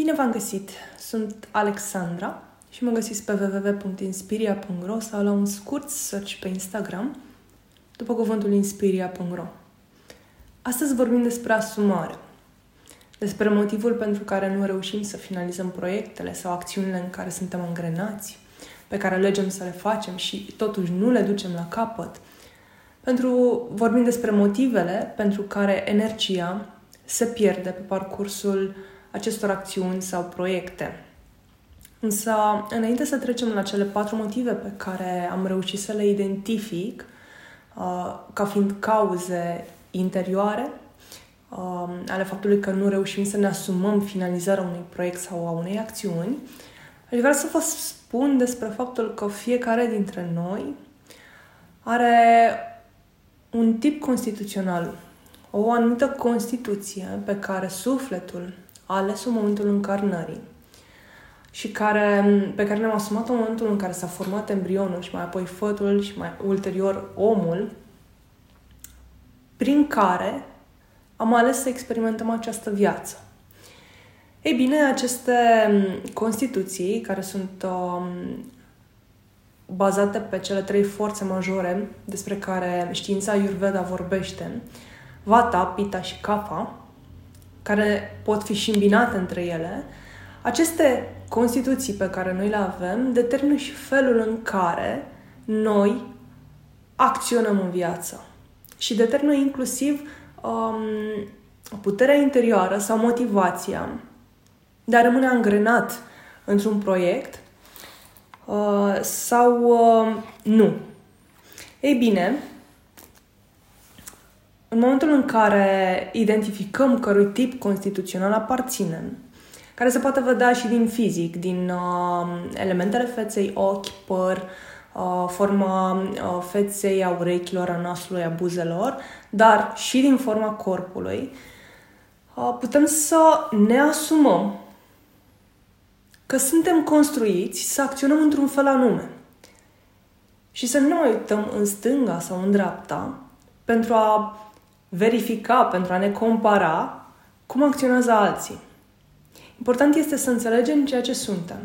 Bine v-am găsit! Sunt Alexandra și mă găsiți pe www.inspiria.ro sau la un scurt search pe Instagram după cuvântul inspiria.ro. Astăzi vorbim despre asumare, despre motivul pentru care nu reușim să finalizăm proiectele sau acțiunile în care suntem angrenați, pe care alegem să le facem și totuși nu le ducem la capăt. Pentru vorbim despre motivele pentru care energia se pierde pe parcursul acestor acțiuni sau proiecte. Însă, înainte să trecem la cele patru motive pe care am reușit să le identific uh, ca fiind cauze interioare uh, ale faptului că nu reușim să ne asumăm finalizarea unui proiect sau a unei acțiuni, aș vrea să vă spun despre faptul că fiecare dintre noi are un tip constituțional, o anumită constituție pe care sufletul a ales în momentul încarnării și care, pe care ne-am asumat în momentul în care s-a format embrionul și mai apoi fătul și mai ulterior omul, prin care am ales să experimentăm această viață. Ei bine, aceste constituții, care sunt um, bazate pe cele trei forțe majore despre care știința Ayurveda vorbește, Vata, Pita și Kapha, care pot fi și îmbinate între ele, aceste constituții pe care noi le avem determină și felul în care noi acționăm în viață. Și determină inclusiv um, puterea interioară sau motivația de a rămâne angrenat într-un proiect uh, sau uh, nu. Ei bine, în momentul în care identificăm cărui tip constituțional aparținem, care se poate vedea și din fizic, din uh, elementele feței, ochi, păr, uh, forma uh, feței, a urechilor, a nasului, a buzelor, dar și din forma corpului, uh, putem să ne asumăm că suntem construiți să acționăm într-un fel anume. Și să nu ne uităm în stânga sau în dreapta pentru a verifica, pentru a ne compara cum acționează alții. Important este să înțelegem ceea ce suntem.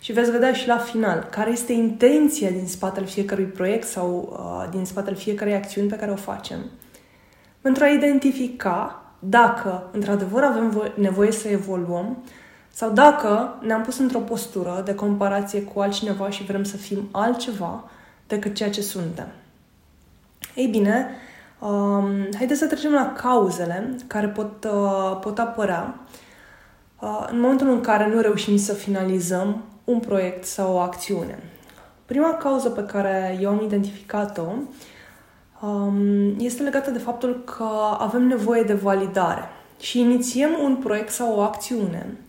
Și veți vedea și la final care este intenția din spatele fiecărui proiect sau uh, din spatele fiecărei acțiuni pe care o facem. Pentru a identifica dacă într-adevăr avem vo- nevoie să evoluăm sau dacă ne-am pus într-o postură de comparație cu altcineva și vrem să fim altceva decât ceea ce suntem. Ei bine, Um, haideți să trecem la cauzele care pot, uh, pot apărea uh, în momentul în care nu reușim să finalizăm un proiect sau o acțiune. Prima cauză pe care eu am identificat-o um, este legată de faptul că avem nevoie de validare și inițiem un proiect sau o acțiune Uh,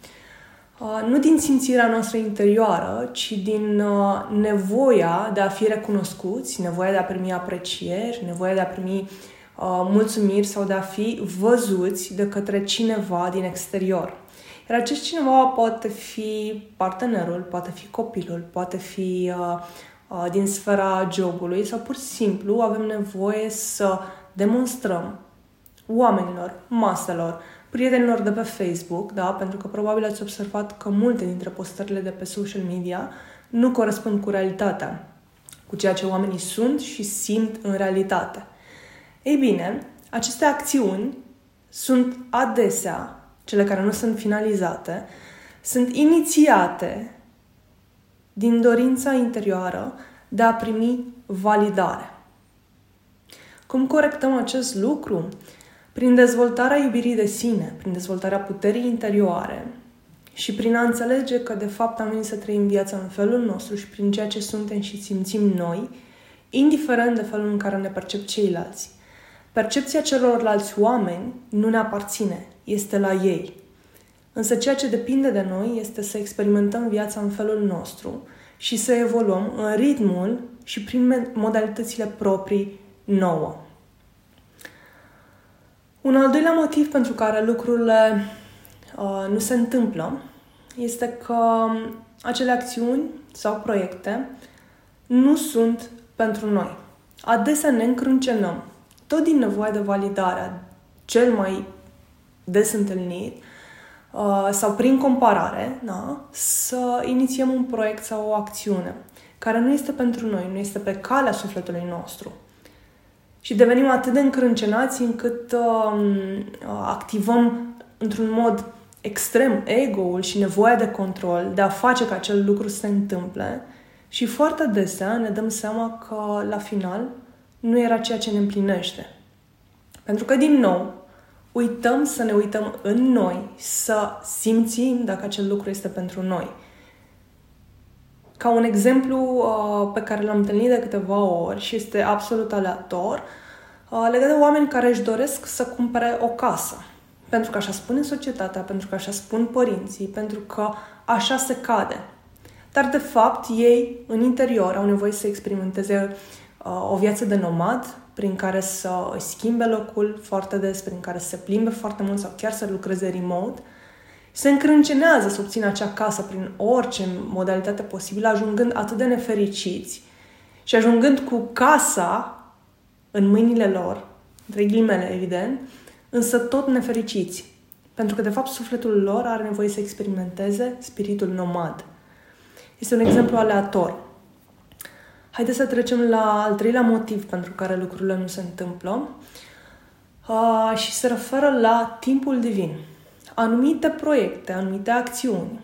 nu din simțirea noastră interioară, ci din uh, nevoia de a fi recunoscuți, nevoia de a primi aprecieri, nevoia de a primi uh, mulțumiri sau de a fi văzuți de către cineva din exterior. Iar acest cineva poate fi partenerul, poate fi copilul, poate fi uh, uh, din sfera jobului sau pur și simplu avem nevoie să demonstrăm oamenilor, maselor, prietenilor de pe Facebook, da, pentru că probabil ați observat că multe dintre postările de pe social media nu corespund cu realitatea, cu ceea ce oamenii sunt și simt în realitate. Ei bine, aceste acțiuni sunt adesea, cele care nu sunt finalizate, sunt inițiate din dorința interioară de a primi validare. Cum corectăm acest lucru? Prin dezvoltarea iubirii de sine, prin dezvoltarea puterii interioare și prin a înțelege că de fapt am venit să trăim viața în felul nostru și prin ceea ce suntem și simțim noi, indiferent de felul în care ne percep ceilalți. Percepția celorlalți oameni nu ne aparține, este la ei. Însă ceea ce depinde de noi este să experimentăm viața în felul nostru și să evoluăm în ritmul și prin modalitățile proprii nouă. Un al doilea motiv pentru care lucrurile uh, nu se întâmplă este că um, acele acțiuni sau proiecte nu sunt pentru noi. Adesea ne încrâncenăm, tot din nevoia de validare, cel mai des întâlnit, uh, sau prin comparare, da, să inițiem un proiect sau o acțiune care nu este pentru noi, nu este pe calea sufletului nostru. Și devenim atât de încrâncenați încât uh, activăm într-un mod extrem ego-ul și nevoia de control, de a face ca acel lucru să se întâmple și foarte desea ne dăm seama că la final nu era ceea ce ne împlinește. Pentru că, din nou, uităm să ne uităm în noi, să simțim dacă acel lucru este pentru noi. Ca un exemplu uh, pe care l-am întâlnit de câteva ori și este absolut aleator, uh, legat de oameni care își doresc să cumpere o casă. Pentru că așa spune societatea, pentru că așa spun părinții, pentru că așa se cade. Dar, de fapt, ei, în interior, au nevoie să experimenteze uh, o viață de nomad, prin care să își schimbe locul foarte des, prin care să se plimbe foarte mult sau chiar să lucreze remote, se încrâncenează să obțină acea casă prin orice modalitate posibilă, ajungând atât de nefericiți și ajungând cu casa în mâinile lor, între ghilimele, evident, însă tot nefericiți. Pentru că, de fapt, sufletul lor are nevoie să experimenteze spiritul nomad. Este un exemplu aleator. Haideți să trecem la al treilea motiv pentru care lucrurile nu se întâmplă uh, și se referă la timpul divin. Anumite proiecte, anumite acțiuni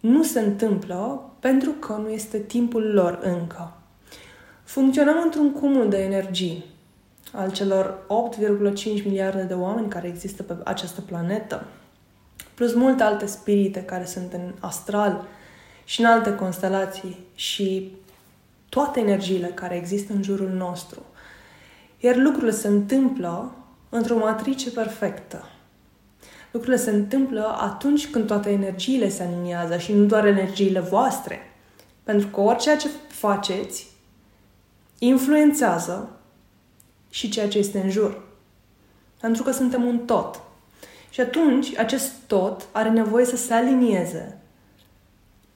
nu se întâmplă pentru că nu este timpul lor încă. Funcționăm într-un cumul de energii al celor 8,5 miliarde de oameni care există pe această planetă, plus multe alte spirite care sunt în astral și în alte constelații și toate energiile care există în jurul nostru. Iar lucrurile se întâmplă într-o matrice perfectă. Lucrurile se întâmplă atunci când toate energiile se aliniază și nu doar energiile voastre. Pentru că orice ce faceți influențează și ceea ce este în jur. Pentru că suntem un tot. Și atunci, acest tot are nevoie să se alinieze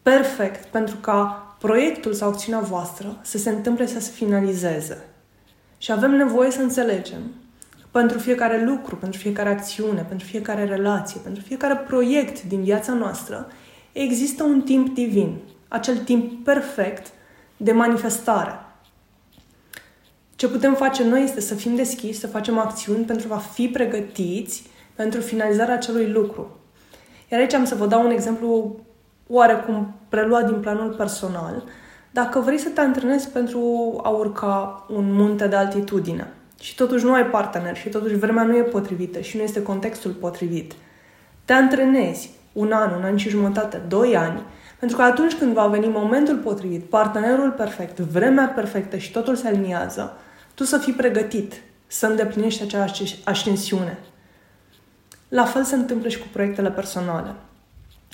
perfect pentru ca proiectul sau acțiunea voastră să se întâmple să se finalizeze. Și avem nevoie să înțelegem că pentru fiecare lucru, pentru fiecare acțiune, pentru fiecare relație, pentru fiecare proiect din viața noastră, există un timp divin, acel timp perfect de manifestare. Ce putem face noi este să fim deschiși, să facem acțiuni pentru a fi pregătiți pentru finalizarea acelui lucru. Iar aici am să vă dau un exemplu oarecum preluat din planul personal. Dacă vrei să te antrenezi pentru a urca un munte de altitudine și totuși nu ai partener și totuși vremea nu e potrivită și nu este contextul potrivit, te antrenezi un an, un an și jumătate, doi ani, pentru că atunci când va veni momentul potrivit, partenerul perfect, vremea perfectă și totul se aliniază, tu să fii pregătit să îndeplinești acea ascensiune. La fel se întâmplă și cu proiectele personale.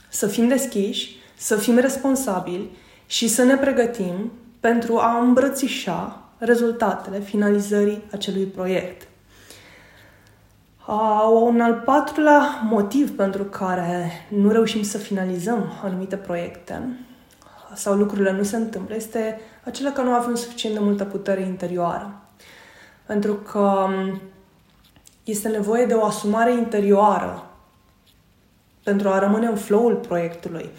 Să fim deschiși, să fim responsabili și să ne pregătim pentru a îmbrățișa rezultatele finalizării acelui proiect. Un al patrulea motiv pentru care nu reușim să finalizăm anumite proiecte sau lucrurile nu se întâmplă este acela că nu avem suficient de multă putere interioară. Pentru că este nevoie de o asumare interioară pentru a rămâne în flow-ul proiectului.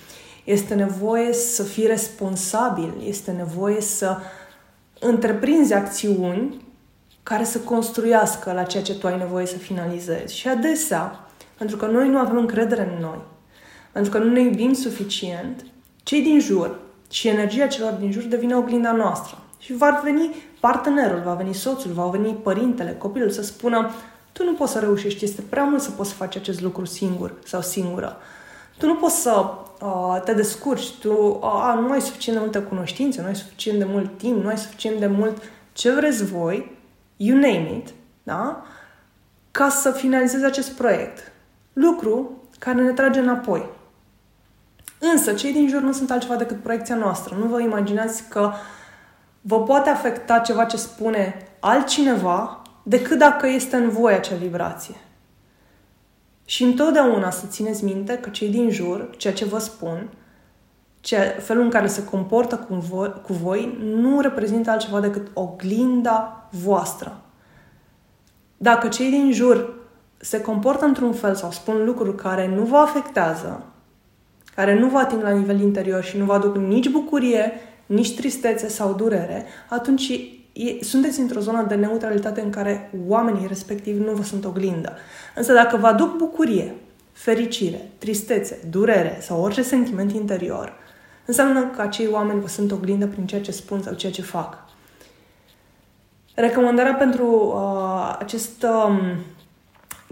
Este nevoie să fii responsabil, este nevoie să întreprinzi acțiuni care să construiască la ceea ce tu ai nevoie să finalizezi. Și adesea, pentru că noi nu avem încredere în noi, pentru că nu ne iubim suficient, cei din jur și energia celor din jur devine oglinda noastră. Și va veni partenerul, va veni soțul, va veni părintele, copilul să spună tu nu poți să reușești, este prea mult să poți să faci acest lucru singur sau singură. Tu nu poți să uh, te descurci, tu uh, nu ai suficient de multă cunoștință, nu ai suficient de mult timp, nu ai suficient de mult ce vreți voi, you name it, da? ca să finalizezi acest proiect. Lucru care ne trage înapoi. Însă, cei din jur nu sunt altceva decât proiecția noastră. Nu vă imaginați că vă poate afecta ceva ce spune altcineva decât dacă este în voi acea vibrație. Și întotdeauna să țineți minte că cei din jur, ceea ce vă spun, ceea, felul în care se comportă cu voi, cu voi, nu reprezintă altceva decât oglinda voastră. Dacă cei din jur se comportă într-un fel sau spun lucruri care nu vă afectează, care nu vă ating la nivel interior și nu vă aduc nici bucurie, nici tristețe sau durere, atunci e, sunteți într-o zonă de neutralitate în care oamenii respectiv nu vă sunt oglindă. Însă dacă vă aduc bucurie, fericire, tristețe, durere sau orice sentiment interior, înseamnă că acei oameni vă sunt oglindă prin ceea ce spun sau ceea ce fac. Recomandarea pentru uh, acest um,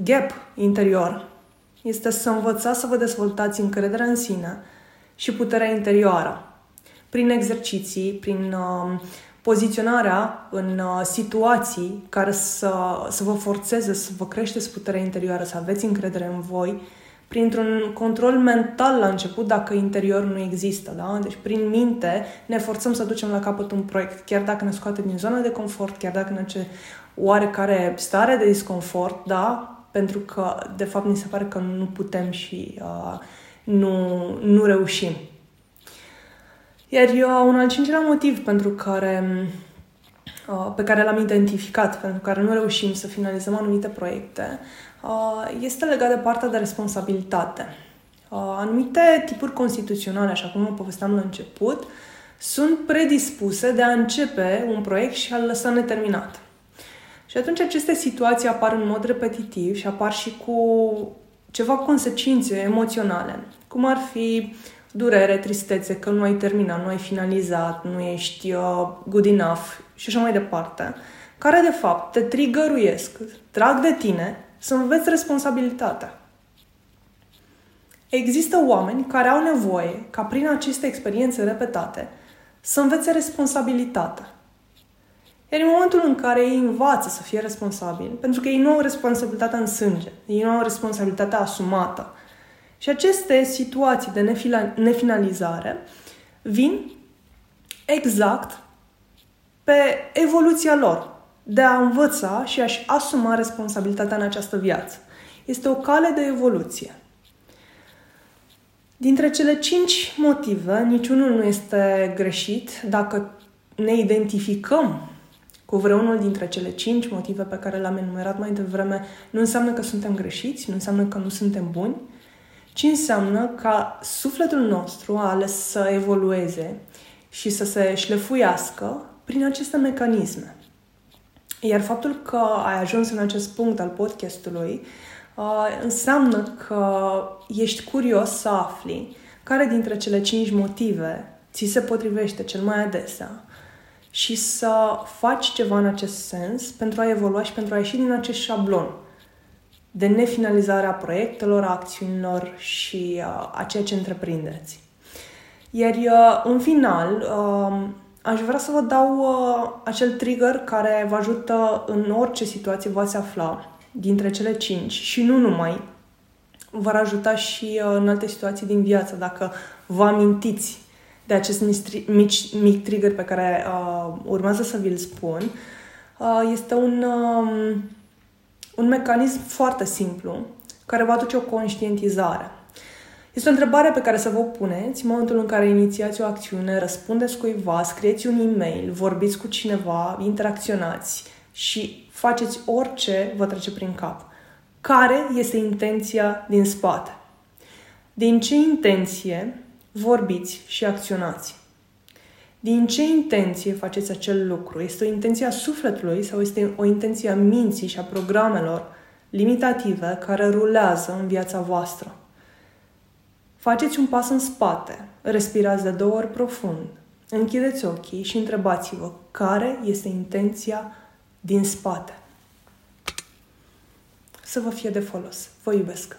gap interior este să învățați să vă dezvoltați încrederea în sine și puterea interioară prin exerciții, prin uh, poziționarea în uh, situații care să, să vă forțeze să vă creșteți puterea interioară, să aveți încredere în voi, printr-un control mental la început, dacă interior nu există. Da? Deci, prin minte, ne forțăm să ducem la capăt un proiect, chiar dacă ne scoate din zona de confort, chiar dacă ne ce oarecare stare de disconfort, da? pentru că, de fapt, ni se pare că nu putem și uh, nu, nu reușim. Iar eu, un al cincilea motiv pentru care, uh, pe care l-am identificat, pentru care nu reușim să finalizăm anumite proiecte, uh, este legat de partea de responsabilitate. Uh, anumite tipuri constituționale, așa cum vă povesteam la început, sunt predispuse de a începe un proiect și a-l lăsa neterminat. Și atunci aceste situații apar în mod repetitiv și apar și cu ceva consecințe emoționale, cum ar fi durere, tristețe, că nu ai terminat, nu ai finalizat, nu ești uh, good enough și așa mai departe, care de fapt te trigăruiesc, trag de tine să înveți responsabilitatea. Există oameni care au nevoie ca prin aceste experiențe repetate să învețe responsabilitatea. Iar în momentul în care ei învață să fie responsabili, pentru că ei nu au responsabilitatea în sânge, ei nu au responsabilitatea asumată, și aceste situații de nefinalizare vin exact pe evoluția lor, de a învăța și a-și asuma responsabilitatea în această viață. Este o cale de evoluție. Dintre cele cinci motive, niciunul nu este greșit dacă ne identificăm cu vreunul dintre cele cinci motive pe care le-am enumerat mai devreme, nu înseamnă că suntem greșiți, nu înseamnă că nu suntem buni, ci înseamnă ca sufletul nostru a ales să evolueze și să se șlefuiască prin aceste mecanisme. Iar faptul că ai ajuns în acest punct al podcastului uh, înseamnă că ești curios să afli care dintre cele cinci motive ți se potrivește cel mai adesea și să faci ceva în acest sens pentru a evolua și pentru a ieși din acest șablon de nefinalizare a proiectelor, a acțiunilor și uh, a ceea ce întreprindeți. Iar uh, în final, uh, aș vrea să vă dau uh, acel trigger care vă ajută în orice situație v-ați afla dintre cele cinci și nu numai, vă ajuta și uh, în alte situații din viață, dacă vă amintiți de acest mic, mic trigger pe care uh, urmează să vi-l spun. Uh, este un... Uh, un mecanism foarte simplu care va aduce o conștientizare. Este o întrebare pe care să vă puneți în momentul în care inițiați o acțiune, răspundeți cuiva, scrieți un e-mail, vorbiți cu cineva, interacționați și faceți orice vă trece prin cap. Care este intenția din spate? Din ce intenție vorbiți și acționați? Din ce intenție faceți acel lucru? Este o intenție a sufletului sau este o intenție a minții și a programelor limitative care rulează în viața voastră? Faceți un pas în spate, respirați de două ori profund, închideți ochii și întrebați-vă care este intenția din spate. Să vă fie de folos. Vă iubesc!